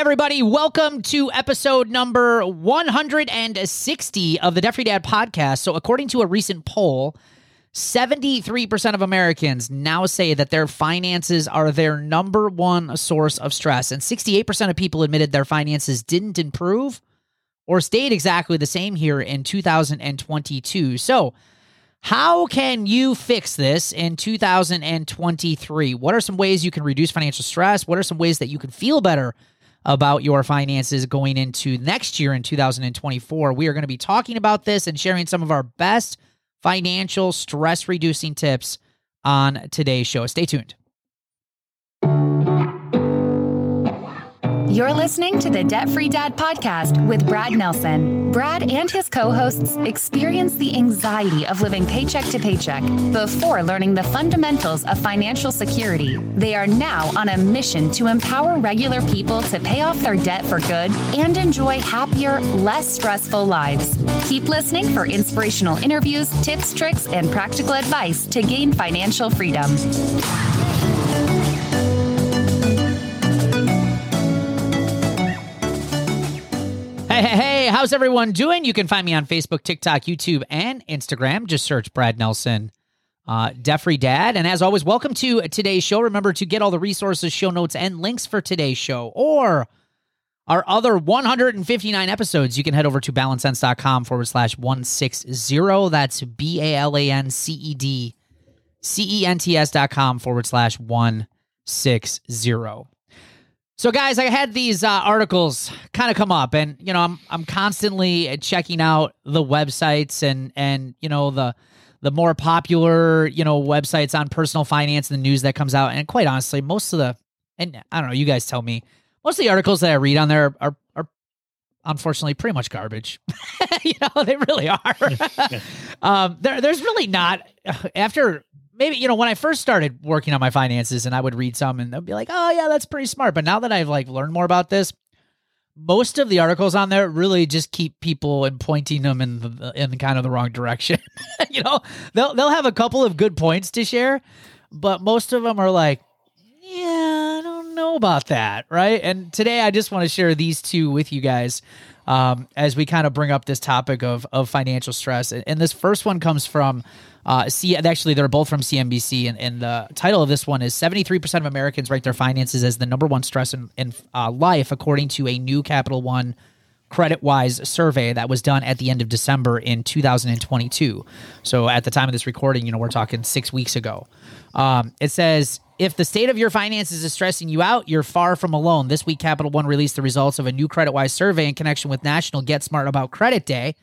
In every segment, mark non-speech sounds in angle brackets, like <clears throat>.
everybody. Welcome to episode number 160 of the Free Dad podcast. So, according to a recent poll, 73% of Americans now say that their finances are their number one source of stress, and 68% of people admitted their finances didn't improve or stayed exactly the same here in 2022. So, how can you fix this in 2023? What are some ways you can reduce financial stress? What are some ways that you can feel better about your finances going into next year in 2024? We are going to be talking about this and sharing some of our best financial stress reducing tips on today's show. Stay tuned. You're listening to the Debt Free Dad podcast with Brad Nelson. Brad and his co hosts experience the anxiety of living paycheck to paycheck before learning the fundamentals of financial security. They are now on a mission to empower regular people to pay off their debt for good and enjoy happier, less stressful lives. Keep listening for inspirational interviews, tips, tricks, and practical advice to gain financial freedom. Hey, how's everyone doing? You can find me on Facebook, TikTok, YouTube, and Instagram. Just search Brad Nelson, uh, Debt Free Dad. And as always, welcome to today's show. Remember to get all the resources, show notes, and links for today's show or our other 159 episodes. You can head over to balancedcents.com forward slash 160. That's B A L A N C E D C E N T S dot com forward slash 160. So, guys, I had these uh, articles kind of come up, and you know, I'm I'm constantly checking out the websites and and you know the the more popular you know websites on personal finance and the news that comes out. And quite honestly, most of the and I don't know, you guys tell me, most of the articles that I read on there are are unfortunately pretty much garbage. <laughs> you know, they really are. <laughs> <laughs> um, there, there's really not after maybe you know when I first started working on my finances and I would read some and they'd be like, "Oh yeah, that's pretty smart." But now that I've like learned more about this, most of the articles on there really just keep people and pointing them in the in kind of the wrong direction. <laughs> you know, they'll they'll have a couple of good points to share, but most of them are like, "Yeah, I don't know about that." Right? And today I just want to share these two with you guys. Um, as we kind of bring up this topic of of financial stress, and, this first one comes from uh, C- actually, they're both from CNBC, and, and, the title of this one is 73% of Americans rate their finances as the number one stress in, in uh, life, according to a new Capital One CreditWise survey that was done at the end of December in 2022. So at the time of this recording, you know, we're talking six weeks ago. Um, it says, if the state of your finances is stressing you out, you're far from alone. This week, Capital One released the results of a new CreditWise survey in connection with National Get Smart About Credit Day.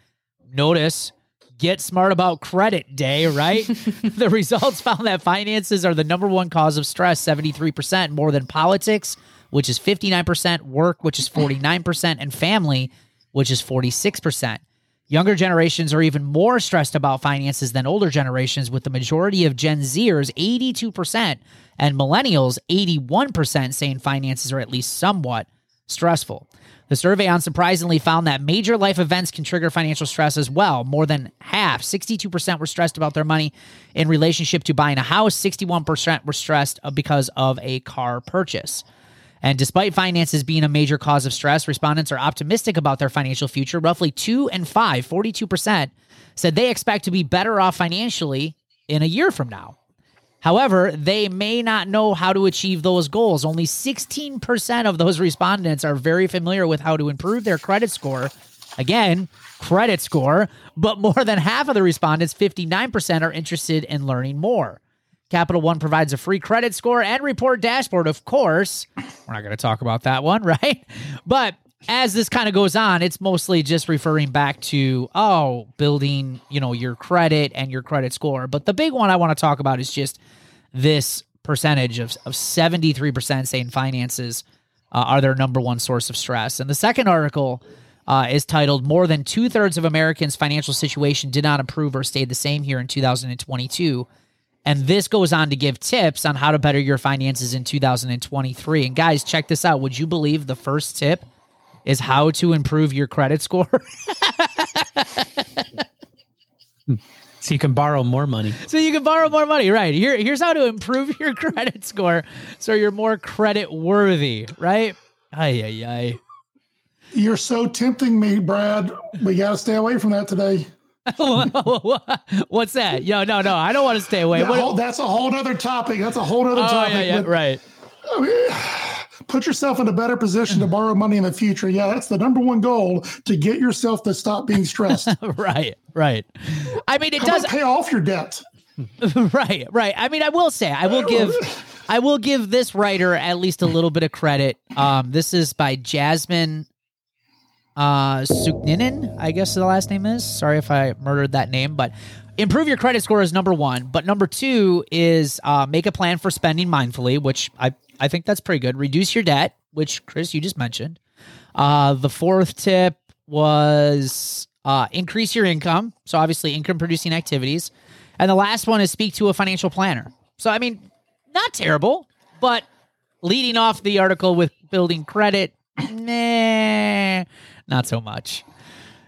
Notice get smart about credit day, right? <laughs> <laughs> the results found that finances are the number one cause of stress, 73%, more than politics, which is 59%, work, which is 49%, and family, which is 46%. Younger generations are even more stressed about finances than older generations, with the majority of Gen Zers, 82%, and millennials, 81%, saying finances are at least somewhat stressful. The survey unsurprisingly found that major life events can trigger financial stress as well. More than half, 62% were stressed about their money in relationship to buying a house, 61% were stressed because of a car purchase. And despite finances being a major cause of stress, respondents are optimistic about their financial future. Roughly 2 and 5, 42%, said they expect to be better off financially in a year from now. However, they may not know how to achieve those goals. Only 16% of those respondents are very familiar with how to improve their credit score. Again, credit score, but more than half of the respondents, 59%, are interested in learning more. Capital One provides a free credit score and report dashboard, of course. We're not going to talk about that one, <laughs> right? But as this kind of goes on, it's mostly just referring back to, oh, building, you know, your credit and your credit score. But the big one I want to talk about is just this percentage of, of 73% saying finances uh, are their number one source of stress. And the second article uh, is titled More Than Two Thirds of Americans' Financial Situation Did Not Improve or Stayed the Same Here in 2022. And this goes on to give tips on how to better your finances in 2023. And guys, check this out. Would you believe the first tip is how to improve your credit score? <laughs> so you can borrow more money. So you can borrow more money, right? Here, here's how to improve your <laughs> credit score so you're more credit worthy, right? Ay, ay, ay. You're so tempting me, Brad. We got to stay away from that today. <laughs> What's that? Yo, no, no, I don't want to stay away. What- whole- that's a whole other topic. That's a whole other oh, topic. yeah, yeah, but- right. I mean, put yourself in a better position to borrow money in the future. Yeah, that's the number one goal to get yourself to stop being stressed. <laughs> right, right. I mean, it How does. pay off your debt? <laughs> right, right. I mean, I will say, I will give, I will give this writer at least a little bit of credit. Um, this is by Jasmine uh Sukninen, I guess the last name is. Sorry if I murdered that name, but improve your credit score is number one. But number two is uh, make a plan for spending mindfully, which I I think that's pretty good. Reduce your debt, which Chris you just mentioned. Uh, the fourth tip was uh, increase your income. So obviously income producing activities. And the last one is speak to a financial planner. So I mean, not terrible, but leading off the article with building credit, <clears throat> nah, not so much.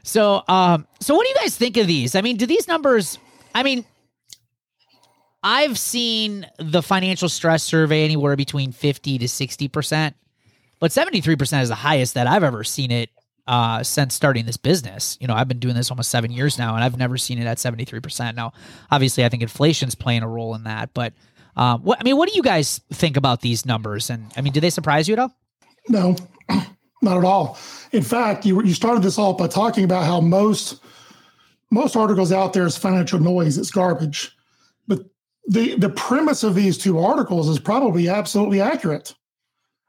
So um so what do you guys think of these? I mean, do these numbers I mean I've seen the financial stress survey anywhere between 50 to 60%, but 73% is the highest that I've ever seen it uh, since starting this business. You know, I've been doing this almost seven years now, and I've never seen it at 73%. Now, obviously, I think inflation's playing a role in that, but um, what I mean, what do you guys think about these numbers? And I mean, do they surprise you at all? No, not at all. In fact, you you started this off by talking about how most most articles out there is financial noise. It's garbage. But the the premise of these two articles is probably absolutely accurate.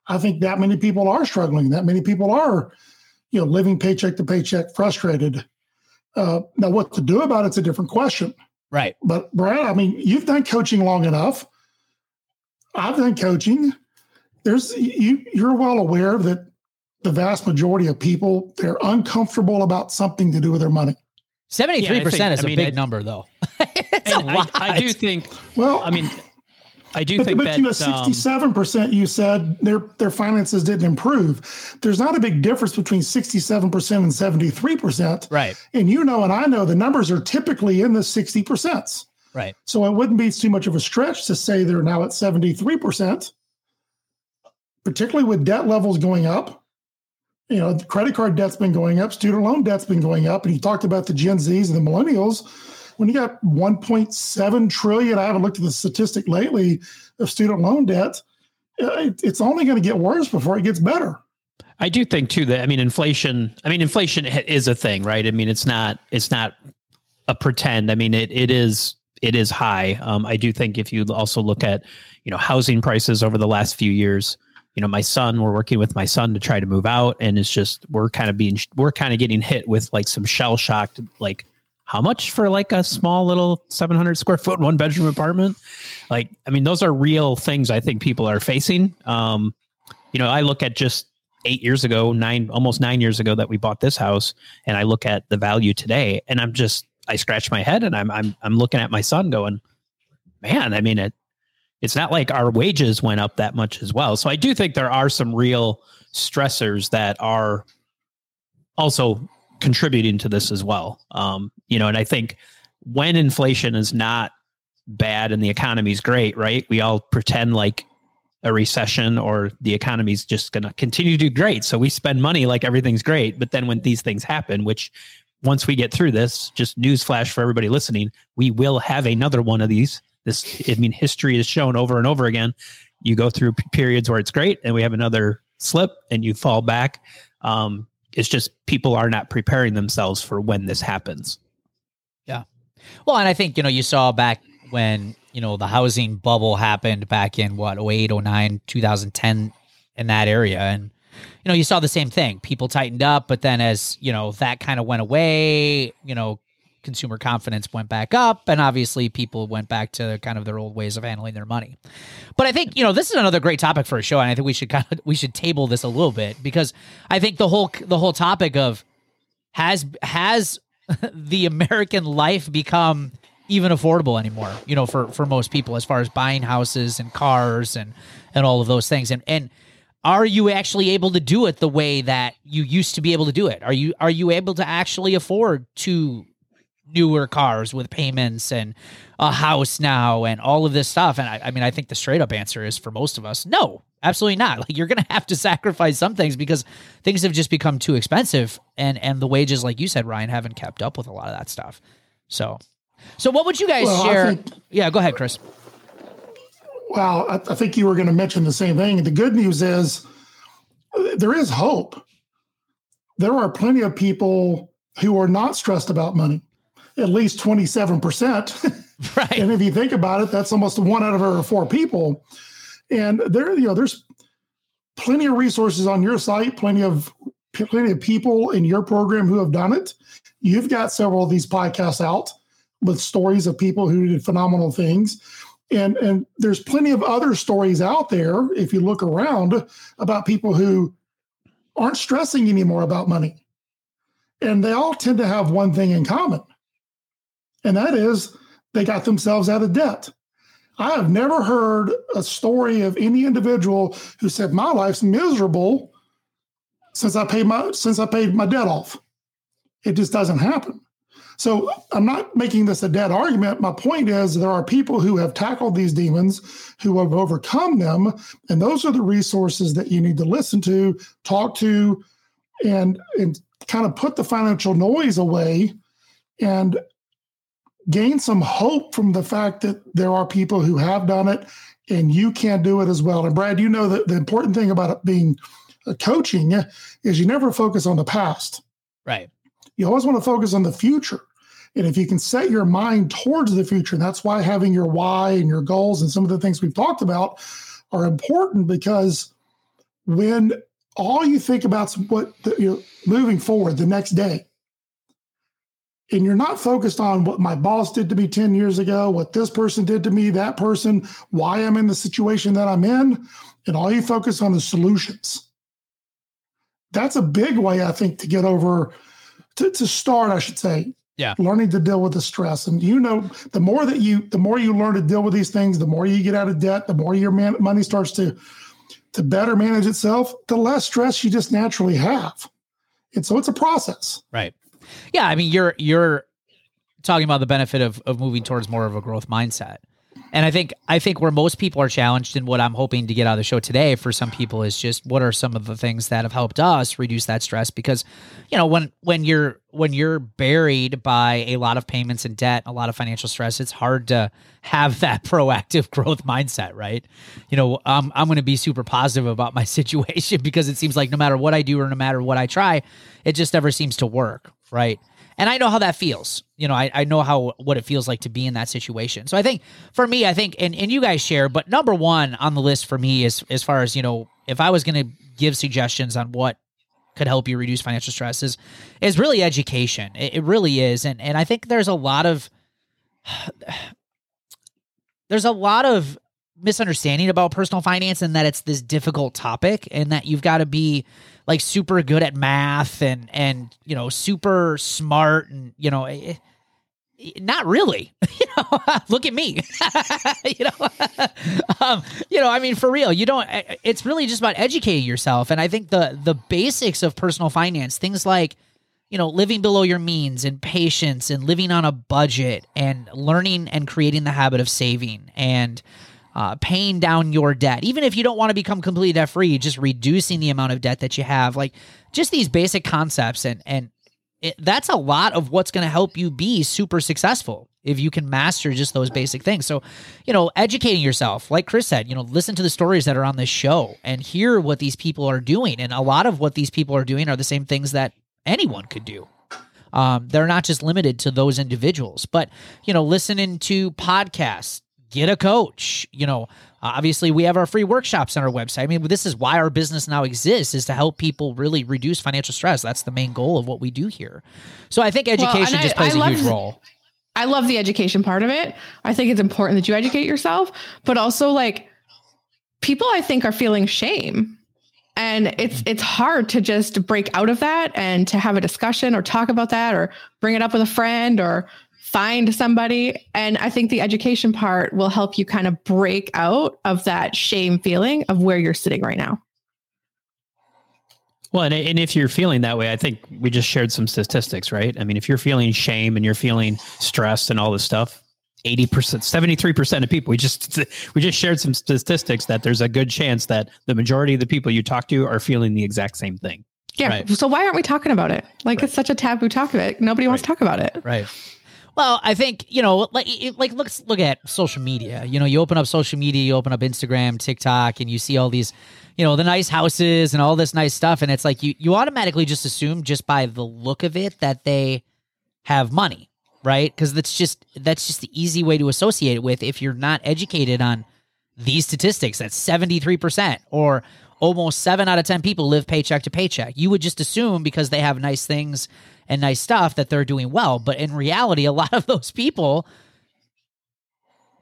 I think that many people are struggling. That many people are, you know, living paycheck to paycheck, frustrated. Uh, now, what to do about it's a different question. Right. But Brad, I mean, you've done coaching long enough. I've done coaching. There's you. You're well aware that the vast majority of people they're uncomfortable about something to do with their money. 73% Yeah, I think- is I a mean, big I- number, though. <laughs> it's a And I. I do think. Well, I mean, I do but, think but that you know, um, sixty-seven percent. You said their their finances didn't improve. There's not a big difference between sixty-seven percent and seventy-three percent. right. And you know, and I know the numbers are typically in the sixty percent. Right. So it wouldn't be too much of a stretch to say they're now at 73%, particularly with debt levels going up. You know, credit card debt's been going up, student loan debt's been going up. And you talked about the Gen Zs and the millennials. When you got 1.7 trillion, I haven't looked at the statistic lately of student loan debt. uh, it- It's only going to get worse before it gets better. I do think too that I mean inflation. I mean inflation is a thing, right? I mean it's not it's not a pretend. I mean it it is it is high. Um, I do think if you also look at you know housing prices over the last few years, you know my son, we're working with my son to try to move out, and it's just we're kind of being we're kind of getting hit with like some shell shocked like how much for like a small little 700 square foot one bedroom apartment? Like i mean those are real things i think people are facing. Um you know i look at just eight years ago nine almost nine years ago that we bought this house and i look at the value today and i'm just i scratch my head and i'm i'm, I'm looking at my son going man i mean it it's not like our wages went up that much as well so i do think there are some real stressors that are also contributing to this as well um you know and i think when inflation is not bad and the economy's great right we all pretend like a recession or the economy's just going to continue to do great. So we spend money like everything's great. But then when these things happen, which once we get through this, just newsflash for everybody listening, we will have another one of these. This, I mean, history is shown over and over again. You go through periods where it's great and we have another slip and you fall back. Um, it's just people are not preparing themselves for when this happens. Yeah. Well, and I think, you know, you saw back when, you know, the housing bubble happened back in what, 08, 09, 2010 in that area. And, you know, you saw the same thing. People tightened up, but then as, you know, that kind of went away, you know, consumer confidence went back up and obviously people went back to kind of their old ways of handling their money. But I think, you know, this is another great topic for a show and I think we should kind of we should table this a little bit because I think the whole the whole topic of has has the American life become even affordable anymore, you know, for for most people as far as buying houses and cars and and all of those things. And and are you actually able to do it the way that you used to be able to do it? Are you are you able to actually afford to newer cars with payments and a house now and all of this stuff. And I, I mean, I think the straight up answer is for most of us, no, absolutely not. <laughs> Like you're going to have to sacrifice some things because things have just become too expensive, and and the wages, like you said, Ryan, haven't kept up with a lot of that stuff. So, so what would you guys Well, share? think- yeah, go ahead, Chris. Well, I, I think you were going to mention the same thing. The good news is there is hope. There are plenty of people who are not stressed about money, at least 27%. <laughs> Right. and if you think about it, that's almost one out of every four people. And there, you know, there's plenty of resources on your site, plenty of plenty of people in your program who have done it. You've got several of these podcasts out with stories of people who did phenomenal things. And and there's plenty of other stories out there if you look around about people who aren't stressing anymore about money. And they all tend to have one thing in common. And that is they got themselves out of debt. I have never heard a story of any individual who said my life's miserable since I paid my since I paid my debt off. It just doesn't happen. So I'm not making this a dead argument. My point is there are people who have tackled these demons, who have overcome them, and those are the resources that you need to listen to, talk to, and and kind of put the financial noise away and gain some hope from the fact that there are people who have done it and you can do it as well. And Brad, you know that the important thing about it being coaching is you never focus on the past. Right. You always want to focus on the future. And if you can set your mind towards the future, and that's why having your why and your goals and some of the things we've talked about are important because when all you think about is what the, you know, moving forward the next day, and you're not focused on what my boss did to me 10 years ago, what this person did to me, that person, why I'm in the situation that I'm in, and all you focus on is solutions. That's a big way, I think, to get over, to, to start, I should say. Yeah. Learning to deal with the stress. And you know, the more that you, the more you learn to deal with these things, the more you get out of debt, the more your man, money starts to, to better manage itself, the less stress you just naturally have. And so it's a process. Right. Yeah, I mean you're you're talking about the benefit of of moving towards more of a growth mindset. And I think I think where most people are challenged and what I'm hoping to get out of the show today for some people is just what are some of the things that have helped us reduce that stress because you know when when you're when you're buried by a lot of payments and debt, a lot of financial stress, it's hard to have <laughs> that proactive growth mindset, right? You know, I'm I'm going to be super positive about my <laughs> situation because it seems like no matter what I do or no matter what I try, it just never seems to work, right? And I know how that feels. You know, I, I know how what it feels like to be in that situation. So I think for me, I think and, and you guys share, but number one on the list for me is as far as, you know, if I was gonna give suggestions on what could help you reduce financial stress is is really education. It, it really is. And and I think there's a lot of <sighs> there's a lot of misunderstanding about personal finance and that it's this difficult topic and that you've got to be like super good at math and and you know super smart and you know eh, eh, not really. <laughs> You know <laughs> look at me. <laughs> You know um you know i mean for real you don't eh, it's really just about educating yourself. And i think the the basics of personal finance things like you know, living below your means and patience and living on a budget and learning and creating the habit of saving and uh, paying down your debt. Even if you don't want to become completely debt free, just reducing the amount of debt that you have. Like just these basic concepts and and it, that's a lot of what's going to help you be super successful if you can master just those basic things. So, you know, educating yourself, like Chris said, you know, listen to the stories that are on this show and hear what these people are doing. And a lot of what these people are doing are the same things that anyone could do. Um, they're not just limited to those individuals, but you know, listening to podcasts, get a coach. You know, obviously we have our free workshops on our website. I mean, this is why our business now exists is to help people really reduce financial stress. That's the main goal of what we do here. So I think education I- just plays I a love huge role. I love the education part of it. I think it's important that you educate yourself, but also like people I think are feeling shame. And it's it's hard to just break out of that and to have a discussion or talk about that or bring it up with a friend or find somebody. And I think the education part will help you kind of break out of that shame feeling of where you're sitting right now. Well, and, and if you're feeling that way, I think we just shared some statistics, right? I mean, if you're feeling shame and you're feeling stressed and all this stuff, 80%, 73% of people, we just <laughs> we just shared some statistics that there's a good chance that the majority of the people you talk to are feeling the exact same thing. Yeah. Right. So why aren't we talking about it? Like right. it's such a taboo topic. Nobody wants right. to talk about it. Right. Well, I think you know, like, like look, look at social media. You know, you open up social media, you open up Instagram, TikTok, and you see all these, you know, the nice houses and all this nice stuff, and it's like you you automatically just assume just by the look of it that they have money, right? Because that's just that's just the easy way to associate it with if you're not educated on these statistics. That's seventy three percent or almost seven out of ten people live paycheck to paycheck. You would just assume because they have nice things and nice stuff that they're doing well. But in reality, a <laughs> lot of those people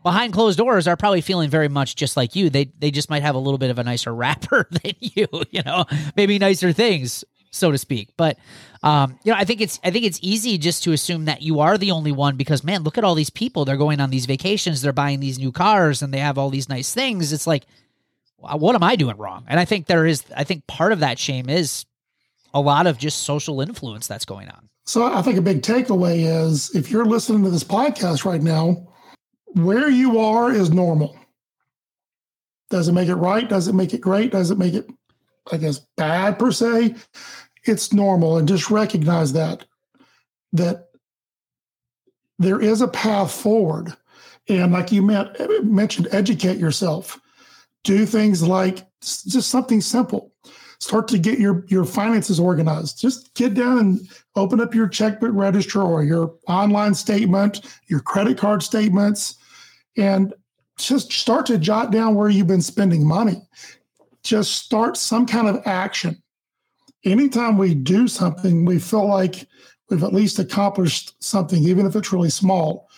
behind closed doors are probably feeling very much just like you. They they just might have a little bit of a nicer <laughs> wrapper than you, you know, maybe nicer things, so to speak. But um, you know, I think it's I think it's easy just to assume that you are the only one because man, look at all these people. They're going on these vacations, they're buying these new cars, and they have all these nice things. It's like, what am I doing wrong? And I think there is I think part of that shame is a lot of just social influence that's going on. So I think a big takeaway is if you're listening to this podcast right now, where you are is normal. Does it make it right? Does it make it great? Does it make it, I guess, bad per se? It's normal. And just recognize that, that there is a path forward. And like you mentioned, educate yourself. Do things like just something simple start to get your your finances organized. Just get down and open up your checkbook register or your online statement, your credit card statements, and just start to jot down where you've been spending money. Just start some kind of action. Anytime we do something, we feel like we've at least accomplished something, even if it's really small.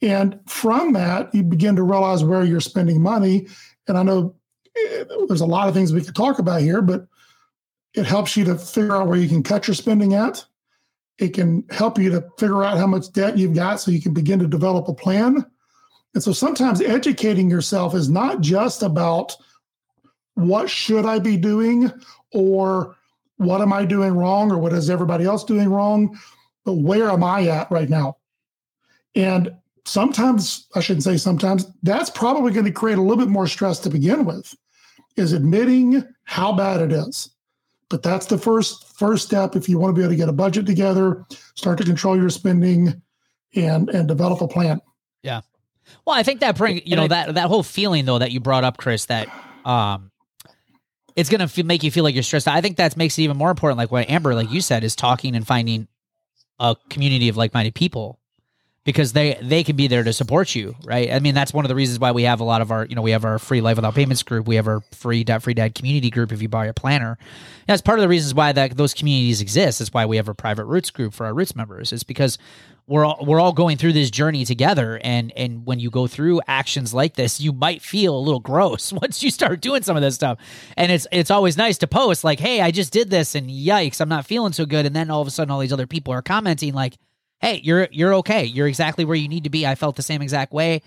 And from that, you begin to realize where you're spending money. And I know eh, there's a lot of things we could talk about here, but it helps you to figure out where you can cut your spending at. It can help you to figure out how much debt you've got so you can begin to develop a plan. And so sometimes educating yourself is not just about what should I be doing or what am I doing wrong or what is everybody else doing wrong, but where am I at right now? And sometimes, I shouldn't say sometimes, that's probably going to create a little bit more stress to begin with, is admitting how bad it is. But that's the first first step if you want to be able to get a budget together, start to control your spending, and and develop a plan. Yeah. Well, I think that bring you know that that whole feeling though that you brought up, Chris, that um, it's gonna f- make you feel like you're stressed. I think that makes it even more important. Like what Amber, like you said, is talking and finding a community of like-minded people because they they can be there to support you, right? I mean, that's one of the reasons why we have a lot of our, you know, we have our free life without payments group, we have our free debt free dad community group if you buy a planner. that's part of the reasons why that those communities exist. That's why we have a private roots group for our roots members. It's because we're all, we're all going through this journey together and and when you go through actions like this you might feel a little gross <laughs> once you start doing some of this stuff and it's it's always nice to post like hey i just did this and yikes i'm not feeling so good and then all of a sudden all these other people are commenting like hey, you're you're okay. You're exactly where you need to be. I felt the same exact way,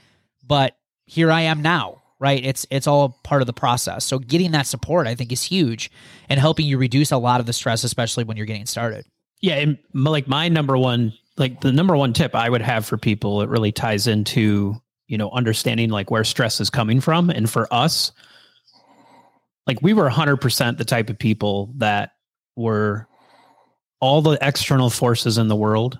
but here I am now. Right? It's it's all part of the process. So getting that support, I think, is huge and helping you reduce a lot of the stress, especially when you're getting started. Yeah, and like my number one, like the number one tip I would have for people, it really ties into you know understanding like where stress is coming from, and for us, like we were 100% the type of people that were all the external forces in the world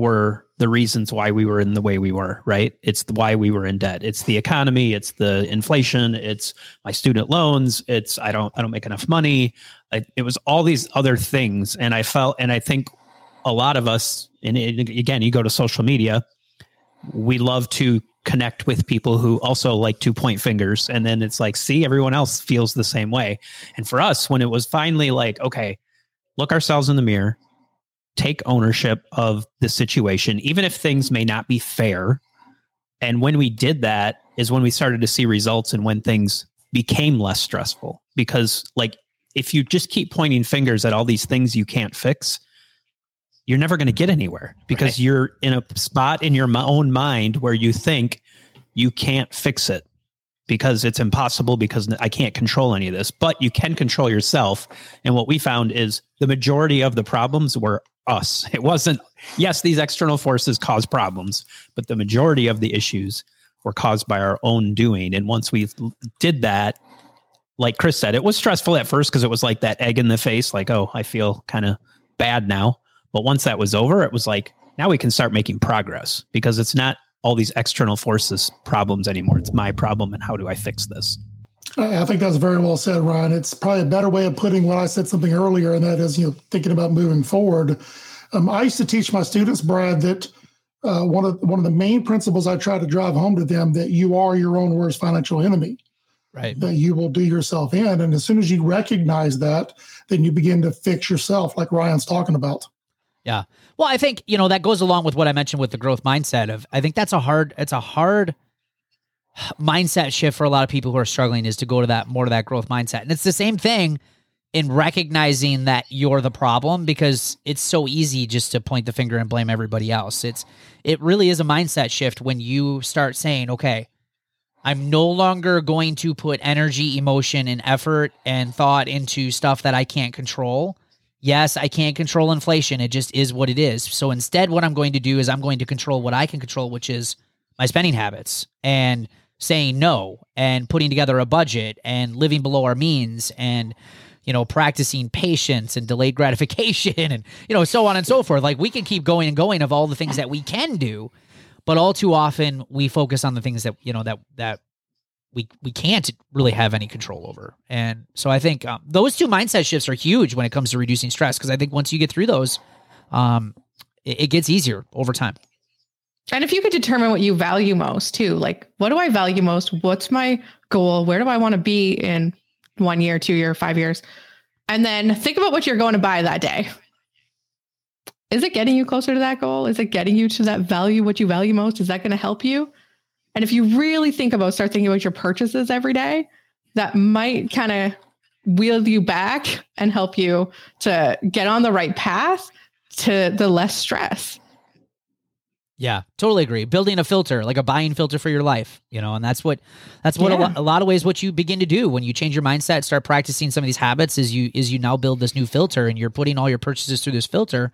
were the reasons why we were in the way we were, right? It's the why we were in debt. It's the economy, it's the inflation, it's my student loans, it's I don't I don't make enough money. I, it was all these other things and I felt and I think a lot of us and again, you go to social media, we love to connect with people who also like to point fingers and then it's like see everyone else feels the same way. And for us when it was finally like okay, look ourselves in the mirror take ownership of the situation, even if things may not be fair. And when we did that is when we started to see results and when things became less stressful. Because, like, if you just keep pointing fingers at all these things you can't fix, you're never going to get anywhere because right. you're in a spot in your own mind where you think you can't fix it because it's impossible because I can't control any of this, but you can control yourself. And what we found is the majority of the problems were us. <laughs> It wasn't, yes, these external forces cause problems, but the majority of the issues were caused by our own doing. And once we did that, like Chris said, it was stressful at first because it was like that egg in the face, like, oh, I feel kind of bad now. But once that was over, it was like, now we can start making progress because it's not all these external forces problems anymore. It's my problem. And how do I fix this? I think that's very well said, Ryan. It's probably a better way of putting what I said something earlier, and that is, you know, thinking about moving forward. Um, I used to teach my students, Brad, that uh, one of one of the main principles I try to drive home to them that you are your own worst financial enemy. Right. That you will do yourself in, and as soon as you recognize that, then you begin to fix yourself, like Ryan's talking about. Yeah. Well, I think you know that goes along with what I mentioned with the growth mindset. Of I think that's a hard. It's a hard mindset shift for a lot of people who are struggling is to go to that more to that growth mindset. And it's the same thing in recognizing that you're the problem because it's so easy just to point the finger and blame everybody else. It's it really is a mindset shift when you start saying, okay, I'm no longer going to put energy, emotion, and effort and thought into stuff that I can't control. Yes, I can't control inflation. It just is what it is. So instead, what I'm going to do is I'm going to control what I can control, which is my spending habits and saying no and putting together a budget and living below our means and you know practicing patience and delayed <laughs> gratification and you know so on and so forth. Like we can keep going and going of all the things that we can do but all too often we focus on the things that you know that that we we can't really have any control over. And so i think um, those two mindset shifts are huge when it comes to reducing stress because i think once you get through those um it, it gets easier over time and if you could determine what you value most too, like what do I value most? What's my goal? Where do I want to be in one year, two year, five years? And then think about what you're going to buy that day. Is it getting you closer to that goal? Is it getting you to that value, what you value most? Is that going to help you? And if you really think about, start thinking about your purchases every day, that might kind of wheel you back and help you to get on the right path to the less stress. Yeah, totally agree. Building a filter, like a buying filter for your life, you know, and that's what that's what yeah. a, a, lot of ways what you begin to do when you change your mindset, start practicing some of these habits is you is you now build this new filter and you're putting all your purchases through this filter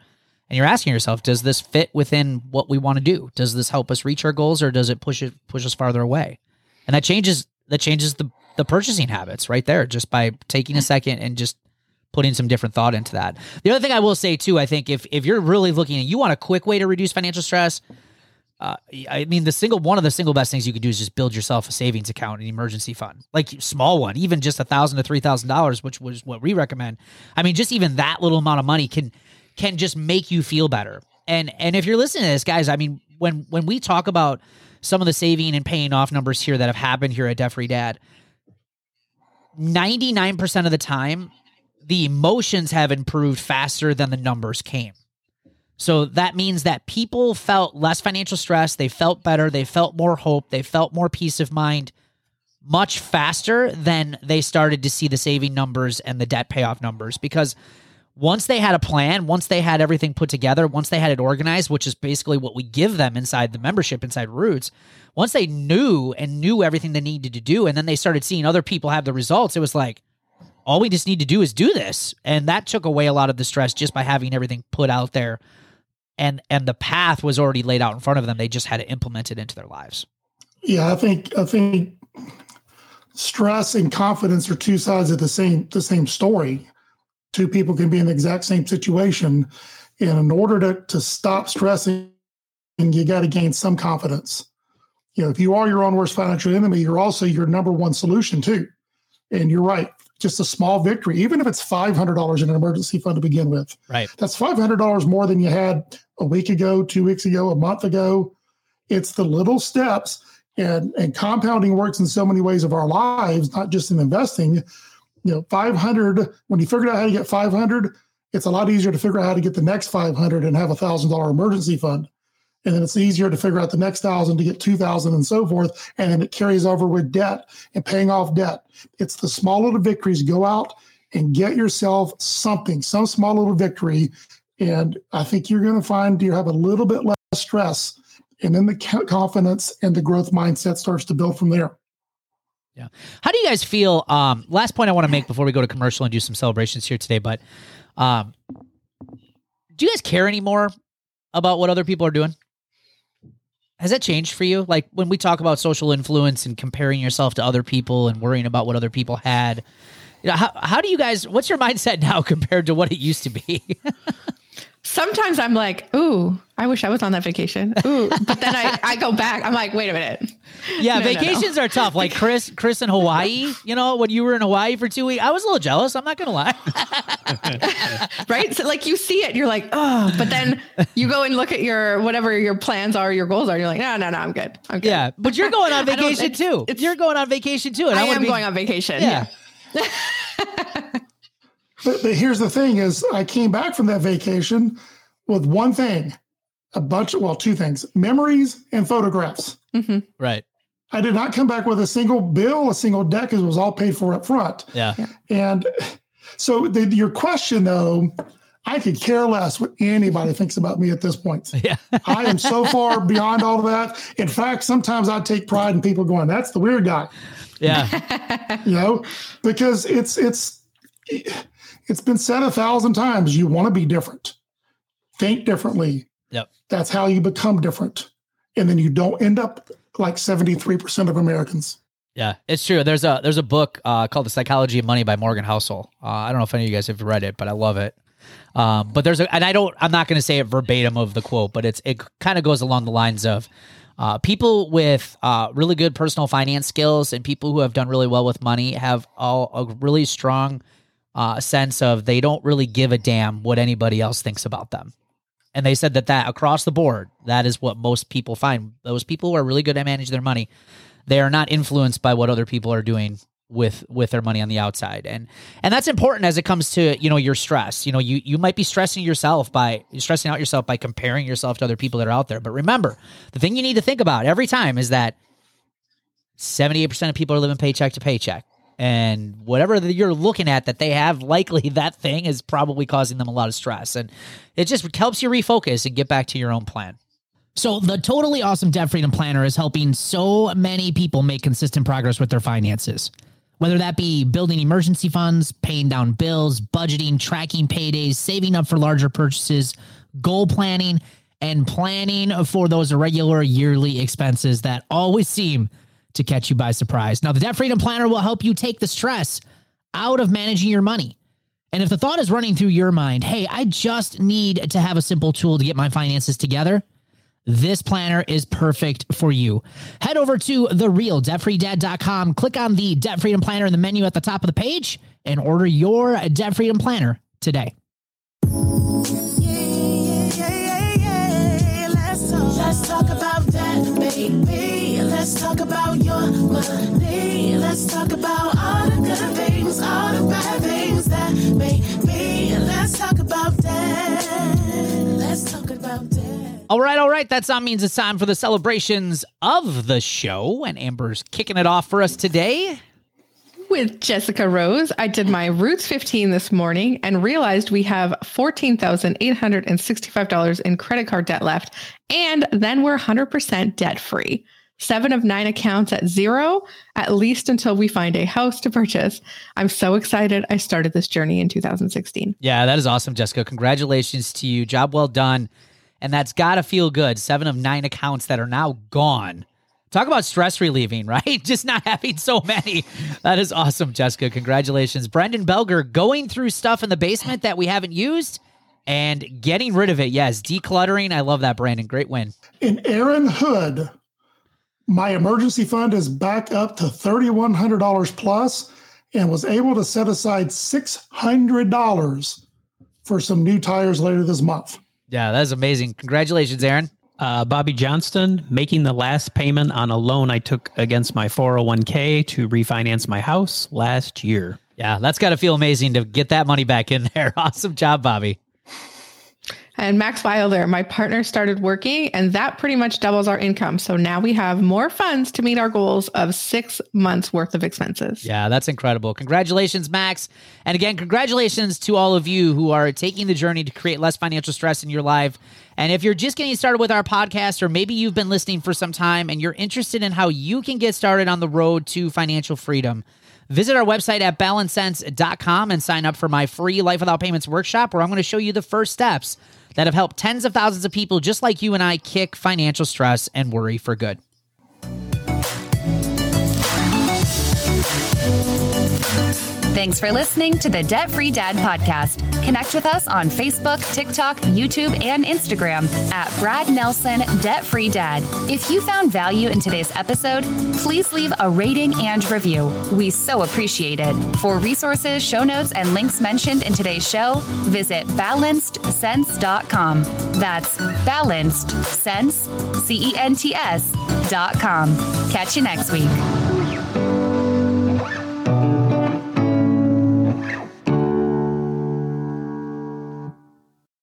and you're asking yourself, does this fit within what we want to do? Does this help us reach our goals or does it push it push us farther away? And that changes that changes the the purchasing habits right there just by taking a second and just putting some different thought into that. The other thing I will say too, I think if if you're really looking and you want a quick way to reduce financial stress, uh, I mean, the single one of the single best things you could do is just build yourself a savings account, an emergency fund, like small one, even just a thousand to three thousand dollars, which was what we recommend. I mean, just even that little amount of money can can just make you feel better. And and if you're listening to this, guys, I mean, when when we talk about some of the saving and paying off numbers here that have happened here at Debt Dad, ninety nine percent of the time, the emotions have improved faster than the numbers came. So that means that people felt less financial stress, they felt better, they felt more hope, they felt more peace of mind much faster than they started to see the saving numbers and the debt payoff numbers because once they had a plan, once they had everything put together, once they had it organized, which is basically what we give them inside the membership inside Roots, once they knew and knew everything they needed to do and then they started seeing other people have the results, it was like all we just need to do is do this. And that took away a lot of the stress just by having everything put out there. And and the path was already laid out in front of them. They just had to implement it into their lives. Yeah, I think I think stress and confidence are two sides of the same the same story. Two people can be in the exact same situation. And in order to, to stop stressing, you got to gain some confidence. You know, if you are your own worst financial enemy, you're also your number one solution too. And you're right just a small victory, even if it's $500 in an emergency fund to begin with. Right. That's $500 more than you had a week ago, two weeks ago, a month ago. It's the little steps and, and compounding works in so many ways of our lives, not just in investing. You know, 500, when you figure out how to get 500, it's a lot easier to figure out how to get the next 500 and have a thousand dollar emergency fund and then it's easier to figure out the next thousand to get 2000 and so forth and then it carries over with debt and paying off debt it's the small little victories go out and get yourself something some small little victory and i think you're going to find you have a little bit less stress and then the confidence and the growth mindset starts to build from there Yeah. How do you guys feel? Um, last point I want to make before we go to commercial and do some celebrations here today, but um, do you guys care anymore about what other people are doing? Has that changed for you? Like when we talk about social influence and comparing yourself to other people and worrying about what other people had, you know, how, how do you guys, what's your <laughs> mindset now compared to what it used to be? <laughs> Sometimes I'm like, ooh, I wish I was on that vacation. Ooh, but then I, I go back. I'm like, wait a minute. Yeah, No, no, no. vacations are tough. Like Chris, Chris in Hawaii. You know, when you were in Hawaii for two weeks, I was a little jealous. I'm not gonna lie. <laughs> right? So like you see it, you're like, oh, but then you go and look at your whatever your plans are, your goals are. You're like, no, no, no, I'm good. I'm good. yeah, but you're going on <laughs> vacation it's- too. it's- You're going on vacation too, and I, I am be- going on vacation. Yeah, <laughs> But, but here's the thing: is I came back from that vacation with one thing, a bunch of well, two things: memories and photographs. hmm right. I did not come back with a single bill, a single debt, because it was all paid for up front. Yeah, And so, the, your question though, I could care less what anybody thinks about me at this point. <laughs> yeah, I am so far beyond all of that. In fact, sometimes I take pride in people going, "That's the weird guy," yeah, <laughs> you know, because it's it's it's been said a thousand times. You want to be different, think differently. Yep. That's how you become different, and then you don't end up like seventy three percent of Americans. yeah. It's true. There's a there's a book uh, called The Psychology of Money by Morgan Housel. Uh, I don't know if any of you guys have read it, but I love it. Um, but there's a, and I don't, I'm not going to say it verbatim of the quote, but it's, it kind of goes along the lines of, uh, people with uh, really good personal finance skills and people who have done really well with money have all a really strong uh, sense of they don't really give a damn what anybody else thinks about them. And they said that that across the board, that is what most people find. Those people who are really good at managing their money, they are not influenced by what other people are doing with with their money on the outside and and that's important as it comes to you know your stress you know you you might be stressing yourself by stressing out yourself by comparing yourself to other people that are out there but remember the thing you need to think about every time is that 78% of people are living paycheck to paycheck and whatever that you're looking at that they have likely <laughs> that thing is probably causing them a lot of stress and it just helps you refocus and get back to your own plan So, the Totally Awesome Debt Freedom Planner is helping so many people make consistent progress with their finances. Whether that be building emergency funds, paying down bills, budgeting, tracking paydays, saving up for larger purchases, goal planning, and planning for those irregular yearly expenses that always seem to catch you by surprise. Now, the Debt Freedom Planner will help you take the stress out of managing your money. And if the thought is running through your mind, hey, I just need to have a simple tool to get my finances together, this planner is perfect for you. Head over to therealdebtfreedad.com, click on the Debt Freedom Planner in the menu at the top of the page, and order your Debt Freedom Planner today. Talk about that, baby. Let's talk about your money. Let's talk about all the good things, all the bad things that baby. Let's talk about that. Let's talk about that. All right, all right. That song means it's time for the celebrations of the show, and Amber's kicking it off for us today. With Jessica Rose, I did my Roots 15 this morning and realized we have $14,865 in credit card debt left. And then we're 100% debt free. Seven of nine accounts at zero, at least until we find a house to purchase. I'm so excited. I started this journey in 2016. Yeah, that is awesome, Jessica. Congratulations to you. Job well done. And that's got to feel good. Seven of nine accounts that are now gone. Talk about stress relieving, <laughs> right? Just not having so many. That is awesome, Jessica. Congratulations. Brendan Belger going through stuff in the basement that we haven't used and getting rid of it. Yes, decluttering. I love that, Brandon. Great win. In Aaron Hood, my emergency fund is back up to $3,100 plus and was able to set aside $600 for some new tires later this month. Yeah, that is amazing. Congratulations, Aaron. Uh, Bobby Johnston making the last payment on a loan I took against my 401k to refinance my house last year. Yeah, that's got to feel amazing to get that money back in there. <laughs> Awesome job, Bobby. And Max Wilder, my partner, started working, and that pretty much doubles our income. So now we have more funds to meet our goals of six months worth of expenses. Yeah, that's incredible. Congratulations, Max. And again, congratulations to all of you who are taking the journey to create less financial stress in your life. And if you're just getting started with our podcast, or maybe you've been listening for some time and you're interested in how you can get started on the road to financial freedom, Visit our website at balancedcents.com and sign up for my free Life Without Payments workshop, where I'm going to show you the first steps that have helped tens of thousands of people just like you and I kick financial stress and worry for good. Thanks for listening to the Debt Free Dad podcast. Connect with us on Facebook, TikTok, YouTube, and Instagram at Brad Nelson Debt Free Dad. If you found value in today's episode, please leave a rating and review. We so appreciate it. For resources, show notes, and links mentioned in today's show, visit balancedcents.com. That's balanced cents, C E N T S dot com. Catch you next week.